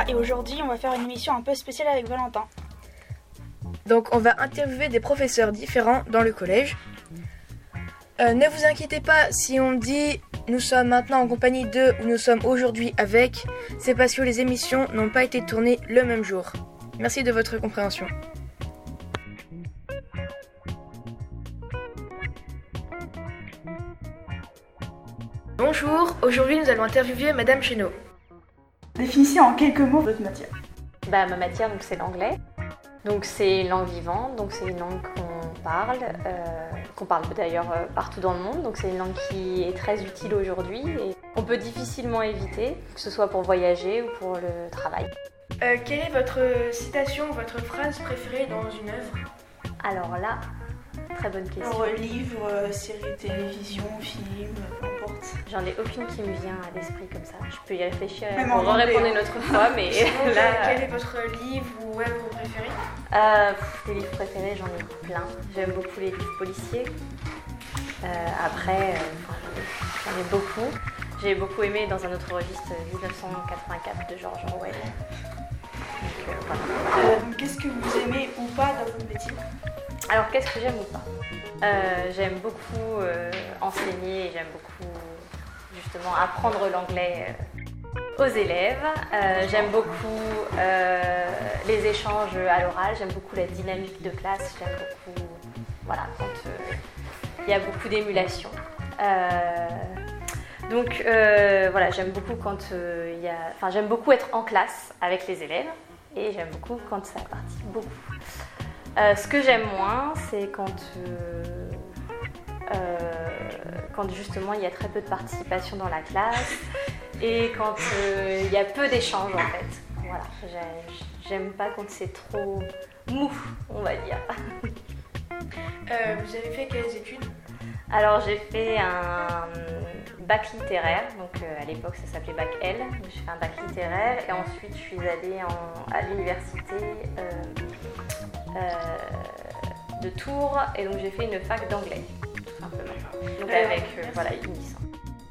c'est Chloé de 3e A et aujourd'hui on va faire une émission un peu spéciale avec Valentin. Donc on va interviewer des professeurs différents dans le collège. Euh, ne vous inquiétez pas si on dit nous sommes maintenant en compagnie de ou nous sommes aujourd'hui avec, c'est parce que les émissions n'ont pas été tournées le même jour. Merci de votre compréhension. Bonjour, aujourd'hui nous allons interviewer Madame Chéneau. Définissez en quelques mots votre matière. Bah, ma matière, donc, c'est l'anglais. Donc c'est une langue vivante, donc c'est une langue qu'on parle, euh, qu'on parle d'ailleurs euh, partout dans le monde. Donc c'est une langue qui est très utile aujourd'hui et qu'on peut difficilement éviter, que ce soit pour voyager ou pour le travail. Euh, quelle est votre citation, votre phrase préférée dans une œuvre? Alors là, très bonne question. Alors, livre, série, télévision, film, J'en ai aucune qui me vient à l'esprit comme ça. Je peux y réfléchir et on va répondre hein. une autre fois, mais là. quel est votre livre ou œuvre préférée? Euh, pff, des livres préférés, j'en ai plein. J'aime beaucoup les livres policiers. Euh, après, euh, j'en ai- beaucoup. J'ai beaucoup aimé dans un autre registre euh, 1984 de George Orwell. Euh, voilà. Euh, Qu'est-ce que vous aimez ou pas dans votre métier? Alors, qu'est-ce que j'aime ou pas? Euh, J'aime beaucoup euh, enseigner et j'aime beaucoup apprendre l'anglais euh, aux élèves. Euh, j'aime beaucoup euh, les échanges à l'oral, j'aime beaucoup la dynamique de classe, j'aime beaucoup, voilà, quand il y a beaucoup d'émulation. Donc voilà, j'aime beaucoup quand il y a, enfin j'aime beaucoup être en classe avec les élèves et j'aime beaucoup quand ça partit beaucoup. Ce que j'aime moins, c'est quand, quand justement il y a très peu de participation dans la classe et quand euh, il y a peu d'échanges en fait. Voilà, j'ai- j'aime pas quand c'est trop mou, on va dire. Euh, Vous avez fait quelles études? Alors j'ai fait un bac littéraire, donc euh, à l'époque ça s'appelait bac L, j'ai fait un bac littéraire et ensuite je suis allée en- à l'université euh, euh, de Tours et donc j'ai fait une fac d'anglais, tout simplement. Donc avec euh, voilà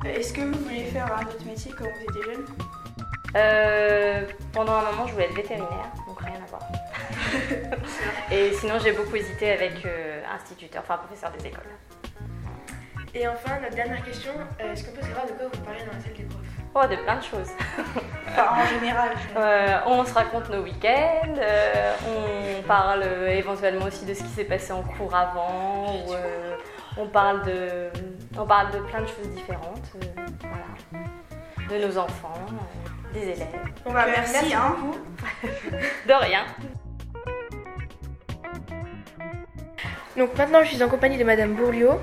Est-ce que vous voulez faire un autre métier quand vous étiez jeune? Euh, pendant un moment je voulais être vétérinaire, donc rien à voir. et sinon j'ai beaucoup hésité avec euh, instituteur, enfin professeur des écoles. Et enfin, notre dernière question, euh, est-ce qu'on peut savoir de quoi vous parlez dans la salle des profs? Oh, de plein de choses. Enfin, en général. On se raconte nos week-ends, on parle éventuellement aussi de ce qui s'est passé en cours avant, ou, on, parle de, on parle de plein de choses différentes, euh, voilà. de nos enfants, euh, des élèves, Bon bah Euh, merci, merci hein. beaucoup. de rien. Donc maintenant je suis en compagnie de Madame Bourliot.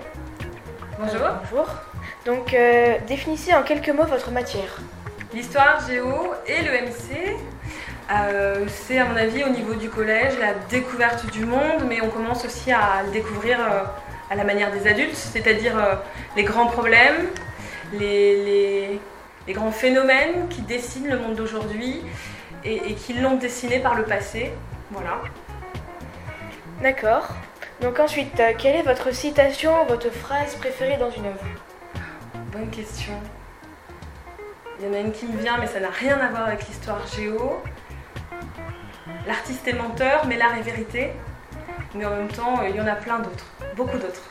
Bonjour. Bonjour. Donc euh, définissez en quelques mots votre matière. L'histoire, géo et le MC, euh, c'est à mon avis au niveau du collège la découverte du monde, mais on commence aussi à le découvrir euh, à la manière des adultes, c'est-à-dire euh, les grands problèmes, les, les- les grands phénomènes qui dessinent le monde d'aujourd'hui et, et qui l'ont dessiné par le passé. Voilà. D'accord. Donc ensuite, euh, quelle est votre citation, votre phrase préférée dans une œuvre? Bonne question. Il y en a une qui me vient, mais ça n'a rien à voir avec l'histoire géo. L'artiste est menteur, mais l'art est vérité. Mais en même temps, il y en a plein d'autres, beaucoup d'autres.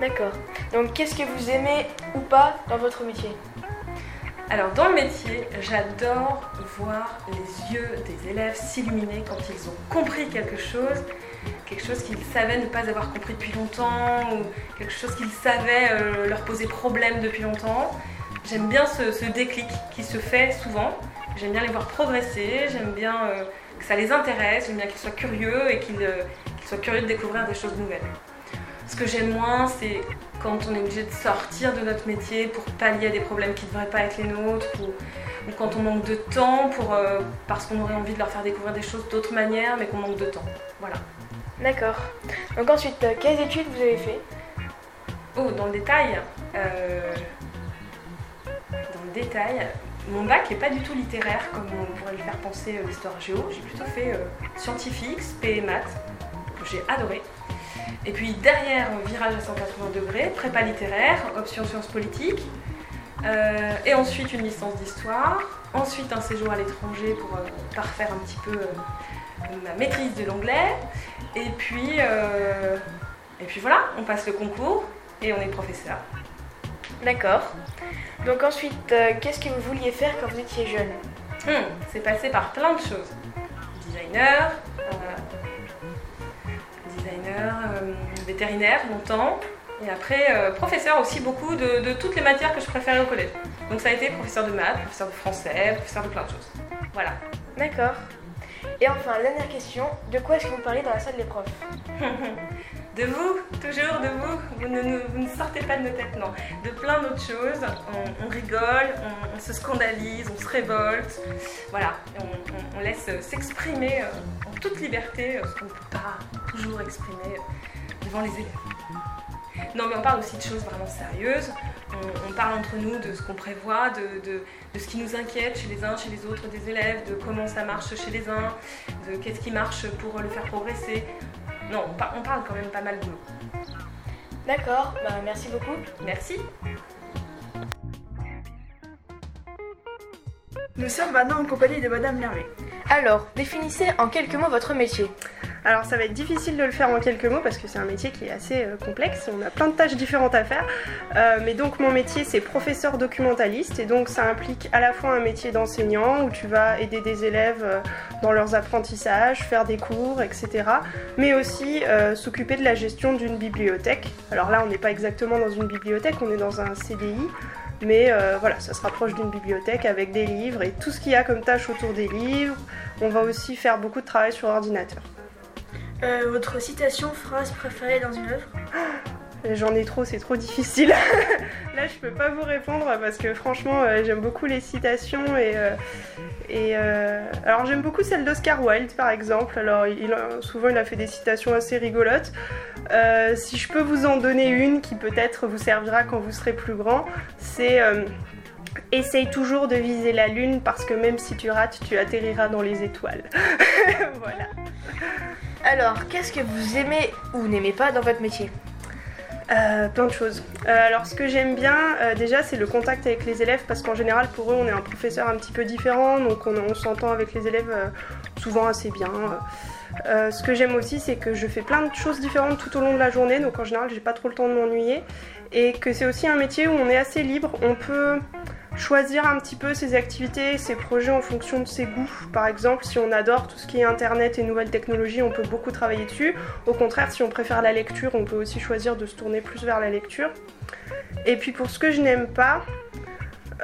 D'accord. Donc qu'est-ce que vous aimez ou pas dans votre métier? Alors, dans le métier, j'adore voir les yeux des élèves s'illuminer quand ils ont compris quelque chose, quelque chose qu'ils savaient ne pas avoir compris depuis longtemps, ou quelque chose qu'ils savaient euh, leur poser problème depuis longtemps. J'aime bien ce, ce déclic qui se fait souvent. J'aime bien les voir progresser, j'aime bien euh, que ça les intéresse, j'aime bien qu'ils soient curieux et qu'ils euh, soient curieux de découvrir des choses nouvelles. Ce que j'aime moins, c'est quand on est obligé de sortir de notre métier pour pallier à des problèmes qui ne devraient pas être les nôtres, ou, ou quand on manque de temps pour, euh, parce qu'on aurait envie de leur faire découvrir des choses d'autres manières, mais qu'on manque de temps. Voilà. D'accord. Donc ensuite, euh, quelles études vous avez fait? Oh, dans le détail, euh, dans le détail, mon bac n'est pas du tout littéraire comme on pourrait le faire penser l'histoire géo. J'ai plutôt fait scientifique, spé et maths, que j'ai adoré. Et puis derrière, euh, virage à 180 degrés, prépa littéraire, option sciences politiques. Euh, et ensuite une licence d'histoire. Ensuite un séjour à l'étranger pour euh, parfaire un petit peu euh, ma maîtrise de l'anglais. Et puis, et puis voilà, on passe le concours et on est professeur. D'accord. Donc ensuite, qu'est-ce que vous vouliez faire quand vous étiez jeune? Hmm, c'est passé par plein de choses. Designer, euh, euh, vétérinaire longtemps, et après euh, professeur aussi beaucoup de, de toutes les matières que je préférais au collège. Donc ça a été professeur de maths, professeur de français, professeur de plein de choses. Voilà. D'accord. Et enfin, dernière question, de quoi est-ce que vous parlez dans la salle des profs? De vous, toujours de vous. Vous ne, sortez pas de nos têtes, non. De plein d'autres choses. On, rigole, on, se scandalise, on se révolte. Voilà. On, laisse s'exprimer euh, en toute liberté euh, ce qu'on ne peut pas toujours exprimer euh, devant les élèves. Non, mais on parle aussi de choses vraiment sérieuses. On, parle entre nous de ce qu'on prévoit, de ce qui nous inquiète chez les uns, chez les autres des élèves, de comment ça marche chez les uns, de qu'est-ce qui marche pour le faire progresser. Non, on, par- on parle quand même pas mal de nous. D'accord, bah, merci beaucoup. Merci. Nous sommes maintenant en compagnie de Madame Lervé. Alors, définissez en quelques mots votre métier. Alors ça va être difficile de le faire en quelques mots parce que c'est un métier qui est assez euh, complexe, on a plein de tâches différentes à faire. Euh, mais donc mon métier c'est professeur documentaliste et donc ça implique à la fois un métier d'enseignant où tu vas aider des élèves euh, dans leurs apprentissages, faire des cours, etc. Mais aussi s'occuper de la gestion d'une bibliothèque. Alors là on n'est pas exactement dans une bibliothèque, on est dans un CDI. Mais voilà, ça se rapproche d'une bibliothèque avec des livres et tout ce qu'il y a comme tâche autour des livres. On va aussi faire beaucoup de travail sur ordinateur. Euh, votre citation, phrase préférée dans une œuvre J'en ai trop, c'est trop difficile. Là, je peux pas vous répondre parce que franchement, euh, j'aime beaucoup les citations et. euh, alors, j'aime beaucoup celle d'Oscar Wilde, par exemple. Alors, il, souvent, il a fait des citations assez rigolotes. Si je peux vous en donner une qui peut-être vous servira quand vous serez plus grand, c'est. Essaye toujours de viser la lune parce que même si tu rates, tu atterriras dans les étoiles. voilà. Alors, qu'est-ce que vous aimez ou n'aimez pas dans votre métier Euh, plein de choses. Euh, alors ce que j'aime bien euh, déjà c'est le contact avec les élèves parce qu'en général pour eux on est un professeur un petit peu différent donc on, on s'entend avec les élèves souvent assez bien. Ce que j'aime aussi c'est que je fais plein de choses différentes tout au long de la journée donc en général j'ai pas trop le temps de m'ennuyer et que c'est aussi un métier où on est assez libre, on peut choisir un petit peu ses activités, ses projets en fonction de ses goûts. Par exemple, si on adore tout ce qui est internet et nouvelles technologies, on peut beaucoup travailler dessus. Au contraire, si on préfère la lecture, on peut aussi choisir de se tourner plus vers la lecture. Et puis pour ce que je n'aime pas,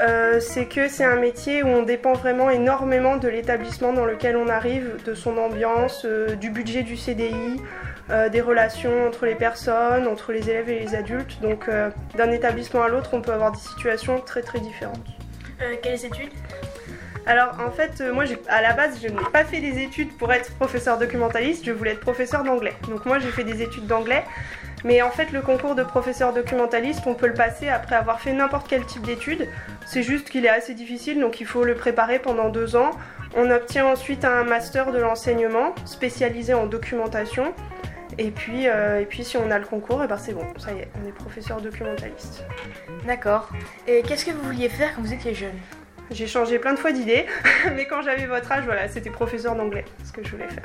euh, c'est que c'est un métier où on dépend vraiment énormément de l'établissement dans lequel on arrive, de son ambiance, euh, du budget du CDI, euh, des relations entre les personnes, entre les élèves et les adultes. Donc euh, d'un établissement à l'autre, on peut avoir des situations très très différentes. Euh, Quelles études? Alors en fait, moi à la base, je n'ai pas fait des études pour être professeur documentaliste, je voulais être professeur d'anglais. Donc moi j'ai fait des études d'anglais, mais en fait le concours de professeur documentaliste, on peut le passer après avoir fait n'importe quel type d'études. C'est juste qu'il est assez difficile, donc il faut le préparer pendant deux ans. On obtient ensuite un master de l'enseignement spécialisé en documentation. Et puis, euh, et puis si on a le concours, et ben c'est bon, ça y est, on est professeur documentaliste. D'accord. Et qu'est-ce que vous vouliez faire quand vous étiez jeune? J'ai changé plein de fois d'idée, mais quand j'avais votre âge, voilà, c'était professeur d'anglais, ce que je voulais faire.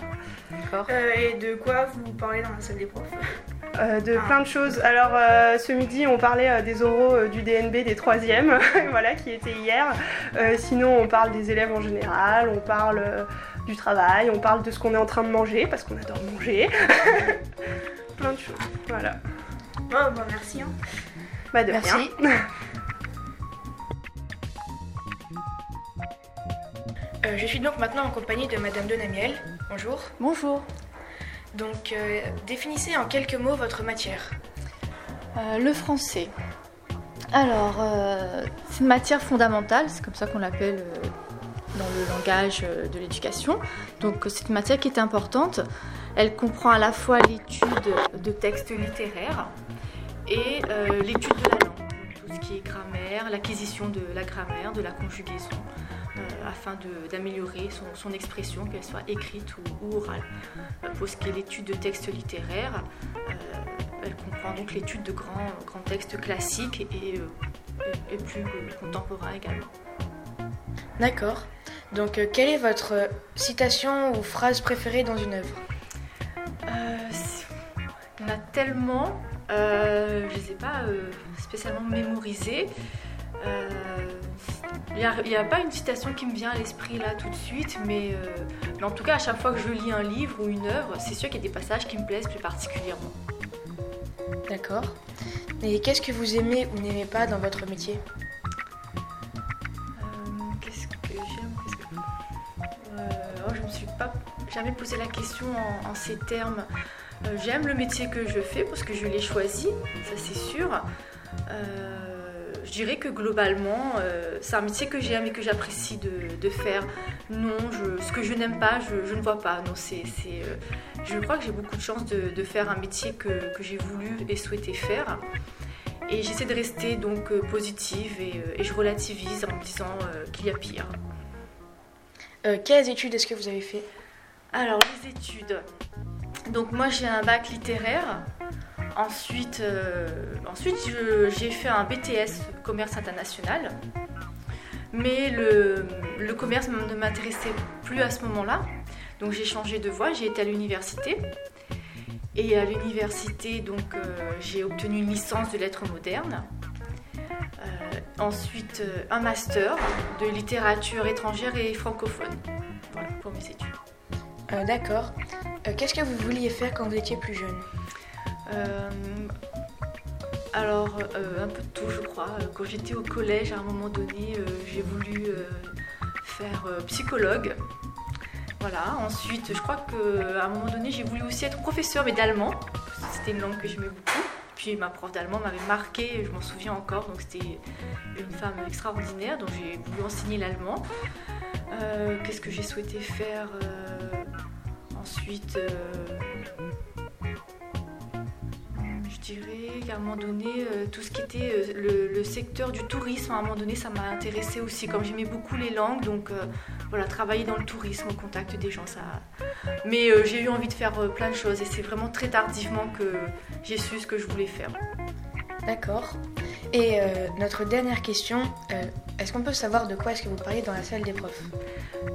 D'accord. Euh, Et de quoi vous parlez dans la salle des profs? Euh, de plein de choses. Alors euh, ce midi, on parlait euh, des oraux euh, du DNB des troisièmes, voilà, qui était hier. Euh, sinon, on parle des élèves en général, on parle euh, du travail, on parle de ce qu'on est en train de manger, parce qu'on adore manger. plein de choses, voilà. Oh, bah merci. Hein. Bah de rien. Merci. Euh, je suis donc maintenant en compagnie de Madame Donamiel. Bonjour. Bonjour. Donc, euh, définissez en quelques mots votre matière. Euh, le français. Alors, euh, c'est une matière fondamentale, c'est comme ça qu'on l'appelle euh, dans le langage euh, de l'éducation. Donc, c'est une matière qui est importante. Elle comprend à la fois l'étude de textes littéraires et euh, l'étude de la langue, tout ce qui est grammaire, l'acquisition de la grammaire, de la conjugaison, euh, afin d'améliorer son, expression, qu'elle soit écrite ou, orale. Euh, Pour ce qui est l'étude de textes littéraires, euh, elle comprend donc l'étude de grands, textes classiques et euh, plus euh, contemporain également. D'accord. Donc, euh, quelle est votre euh, citation ou phrase préférée dans une œuvre? Euh, si- Il y en a tellement, je ne les ai pas spécialement mémorisées. Il n'y a, pas une citation qui me vient à l'esprit là tout de suite, mais, euh, mais en tout cas, à chaque fois que je lis un livre ou une œuvre, c'est sûr qu'il y a des passages qui me plaisent plus particulièrement. D'accord. Et qu'est-ce que vous aimez ou n'aimez pas dans votre métier? Jamais posé la question en, ces termes. Euh, j'aime le métier que je fais parce que je l'ai choisi, ça c'est sûr. Euh, je dirais que globalement, euh, c'est un métier que j'aime et que j'apprécie de, faire. Non, je- ce que je n'aime pas, je, ne vois pas. Non, c'est, je crois que j'ai beaucoup de chance de, faire un métier que, j'ai voulu et souhaité faire. Et j'essaie de rester donc positive et, je relativise en me disant qu'il y a pire. Quelles études est-ce que vous avez fait? Alors, les études. Donc, moi, j'ai un bac littéraire. Ensuite, euh, j'ai fait un BTS commerce international. Mais le, commerce ne m'intéressait plus à ce moment-là. Donc, j'ai changé de voie, j'ai été à l'université. Et à l'université, donc, euh, j'ai obtenu une licence de lettres modernes. Euh, ensuite, un master de littérature étrangère et francophone. Voilà pour mes études. Euh, D'accord. Euh, Qu'est-ce que vous vouliez faire quand vous étiez plus jeune? Euh, alors, un peu de tout, je crois. Quand j'étais au collège, à un moment donné, j'ai voulu faire psychologue. Voilà. Ensuite, je crois qu'à un moment donné, j'ai voulu aussi être professeur, mais d'allemand. C'était une langue que j'aimais beaucoup. Puis ma prof d'allemand m'avait marqué, je m'en souviens encore. Donc, c'était une femme extraordinaire, donc j'ai voulu enseigner l'allemand. Qu'est-ce que j'ai souhaité faire Ensuite. euh, je dirais qu'à un moment donné, euh, tout ce qui était euh, le, secteur du tourisme, à un moment donné, ça m'a intéressé aussi. Comme j'aimais beaucoup les langues, donc voilà, travailler dans le tourisme, au contact des gens, ça. Mais j'ai eu envie de faire plein de choses et c'est vraiment très tardivement que j'ai su ce que je voulais faire. D'accord. Et euh, notre dernière question, euh, est-ce qu'on peut savoir de quoi est-ce que vous parlez dans la salle des profs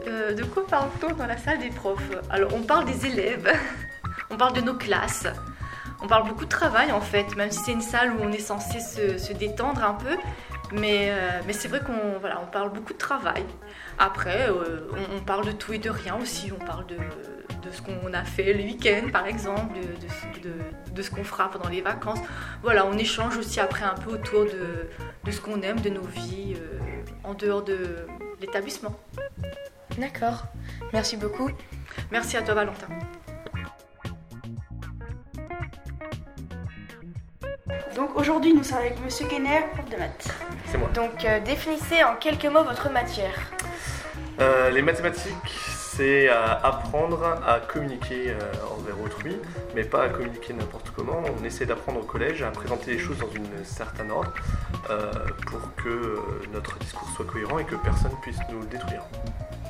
Euh, de quoi parle-t-on dans la salle des profs Alors, on parle des élèves, on parle de nos classes, on parle beaucoup de travail en fait, même si c'est une salle où on est censé se, se détendre un peu. Mais, euh, mais c'est vrai qu'on voilà, on parle beaucoup de travail. Après, euh, on, on parle de tout et de rien aussi. On parle de, de ce qu'on a fait le week-end, par exemple, de, de- ce qu'on fera pendant les vacances. Voilà, on échange aussi après un peu autour de, de ce qu'on aime, de nos vies, euh, en dehors de l'établissement. D'accord. Merci beaucoup. Merci à toi Valentin. Donc aujourd'hui, nous sommes avec Monsieur Kenner, prof de maths. C'est moi. Donc, euh, définissez en quelques mots votre matière. Euh, les mathématiques, c'est apprendre à communiquer euh, envers autrui, mais pas à communiquer n'importe comment. On essaie d'apprendre au collège à présenter les choses dans une certaine ordre pour que notre discours soit cohérent et que personne puisse nous le détruire.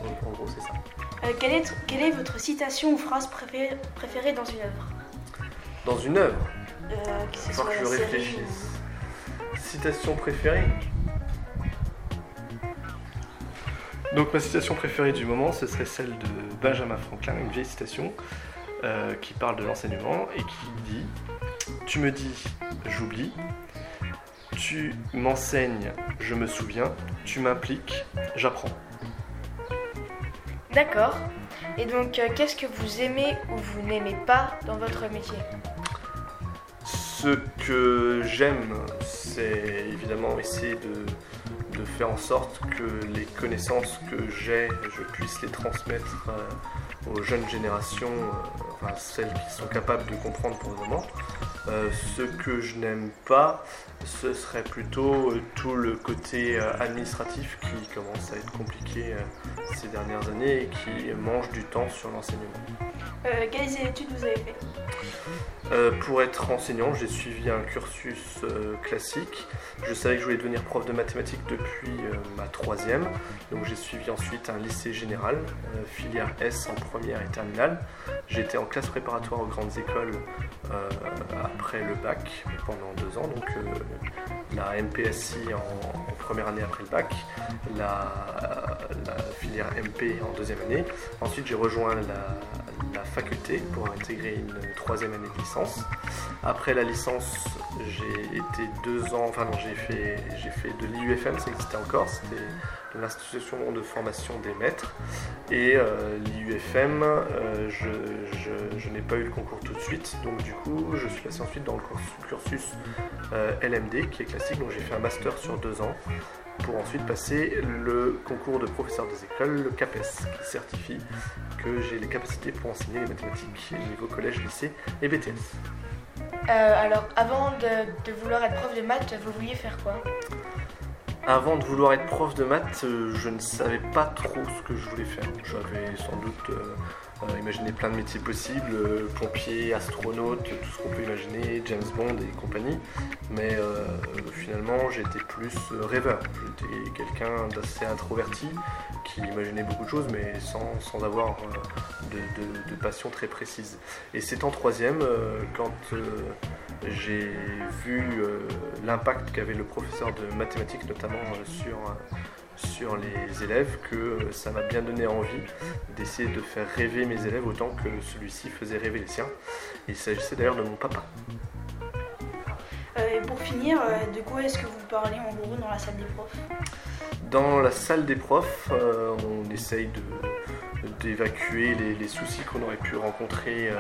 En, en gros, c'est ça. Euh, quelle, est, quelle est votre citation ou phrase préférée, préférée dans une œuvre? Dans une œuvre, euh, Que ce soit que je série réfléchisse. Citation préférée Donc ma citation préférée du moment, ce serait celle de Benjamin Franklin, une vieille citation euh, qui parle de l'enseignement et qui dit Tu me dis, j'oublie. Tu m'enseignes, je me souviens. Tu m'impliques, j'apprends. D'accord. Et donc, euh, qu'est-ce que vous aimez ou vous n'aimez pas dans votre métier? Ce que j'aime, c'est évidemment essayer de, faire en sorte que les connaissances que j'ai, je puisse les transmettre euh, aux jeunes générations, euh, enfin celles qui sont capables de comprendre pour le moment. Euh, ce que je n'aime pas, ce serait plutôt tout le côté administratif qui commence à être compliqué ces dernières années et qui mange du temps sur l'enseignement. Euh, quelles études vous avez fait Euh, pour être enseignant, j'ai suivi un cursus euh, classique. Je savais que je voulais devenir prof de mathématiques depuis euh, ma troisième. Donc j'ai suivi ensuite un lycée général, filière S en première et terminale. J'étais en classe préparatoire aux grandes écoles après le bac pendant deux ans. Donc la MPSI en, en première année après le bac, la, la filière MP en deuxième année. Ensuite j'ai rejoint la, la faculté pour intégrer une troisième année de licence. Après la licence, j'ai été deux ans, enfin non, j'ai fait, j'ai fait de l'IUFM, ça existait encore, c'était l'institution de formation des maîtres. Et euh, l'IUFM, euh, je, je- n'ai pas eu le concours tout de suite, donc du coup, je suis passé ensuite dans le cursus- cursus euh, LMD, qui est classique, donc j'ai fait un master sur deux ans pour ensuite passer le concours de professeur des écoles, le CAPES, qui certifie que j'ai les capacités pour enseigner les mathématiques au niveau collège, lycée et BTS. Euh, alors, avant de, de vouloir être prof de maths, vous vouliez faire quoi? Avant de vouloir être prof de maths, euh, je ne savais pas trop ce que je voulais faire. J'avais sans doute euh, imaginé plein de métiers possibles, euh, pompier, astronaute, tout ce qu'on peut imaginer, James Bond et compagnie. Mais euh, finalement, j'étais plus euh, rêveur. J'étais quelqu'un d'assez introverti qui imaginait beaucoup de choses, mais sans, avoir de, de- passion très précise. Et c'est en troisième, quand j'ai vu l'impact qu'avait le professeur de mathématiques, notamment sur, sur les élèves, que ça m'a bien donné envie d'essayer de faire rêver mes élèves autant que celui-ci faisait rêver les siens. Il s'agissait d'ailleurs de mon papa. Euh, Et pour finir, euh, de quoi est-ce que vous parlez en gros dans la salle des profs? Dans la salle des profs, euh, on essaye d'évacuer les, les soucis qu'on aurait pu rencontrer euh,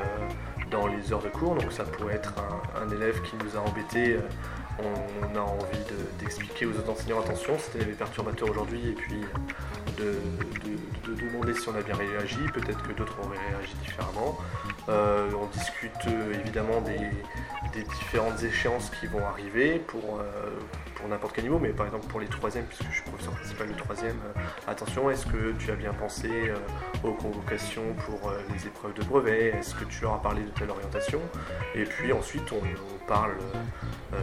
dans les heures de cours. Donc ça pourrait être un, un élève qui nous a embêtés. On, a envie de- d'expliquer aux autres enseignants attention, cet élève est perturbateur aujourd'hui et puis de, de- de demander si on a bien réagi. Peut-être que d'autres auraient réagi différemment. Euh, on discute euh, évidemment des, des différentes échéances qui vont arriver pour, euh, pour n'importe quel niveau, mais par exemple pour les troisièmes, puisque je suis professeur principal du troisième, euh, attention, est-ce que tu as bien pensé euh, aux convocations pour euh, les épreuves de brevet? Est-ce que tu leur as parlé de telle orientation? Et puis ensuite, on, on parle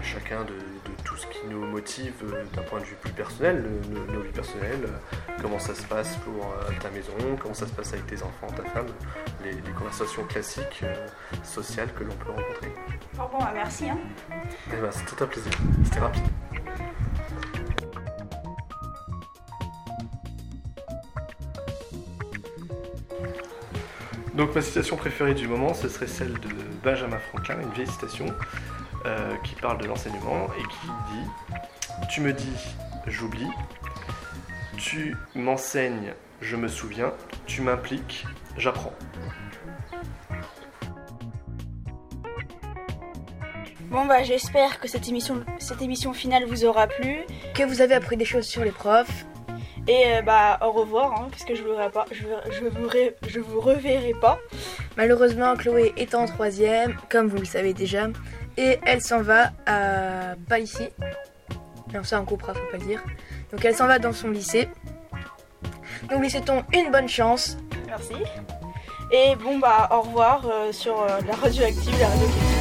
chacun de, de tout ce qui nous motive d'un point de vue plus personnel, nos, nos vies personnelles, comment ça se passe pour ta maison, comment ça se passe avec tes enfants, ta femme, les, les conversations classiques sociales que l'on peut rencontrer. Bon, bon, bah, merci. Hein. Eh ben, c'était un plaisir, c'était rapide. Donc ma citation préférée du moment, ce serait celle de Benjamin Franklin, une vieille citation euh, qui parle de l'enseignement et qui dit ⁇ Tu me dis, j'oublie, tu m'enseignes, je me souviens, tu m'impliques, j'apprends. Bon bah j'espère que cette émission, cette émission finale vous aura plu. Que vous avez appris des choses sur les profs. Et euh, bah au revoir, hein, puisque je vous, pas, je, je, vous je vous reverrai pas. Malheureusement, Chloé est en troisième, comme vous le savez déjà, et elle s'en va à pas ici. Non, ça on coupera, faut pas le dire. Donc elle s'en va dans son lycée. Nous lui souhaitons une bonne chance. Merci. Et bon bah au revoir euh, sur euh, la radioactive, la radio qui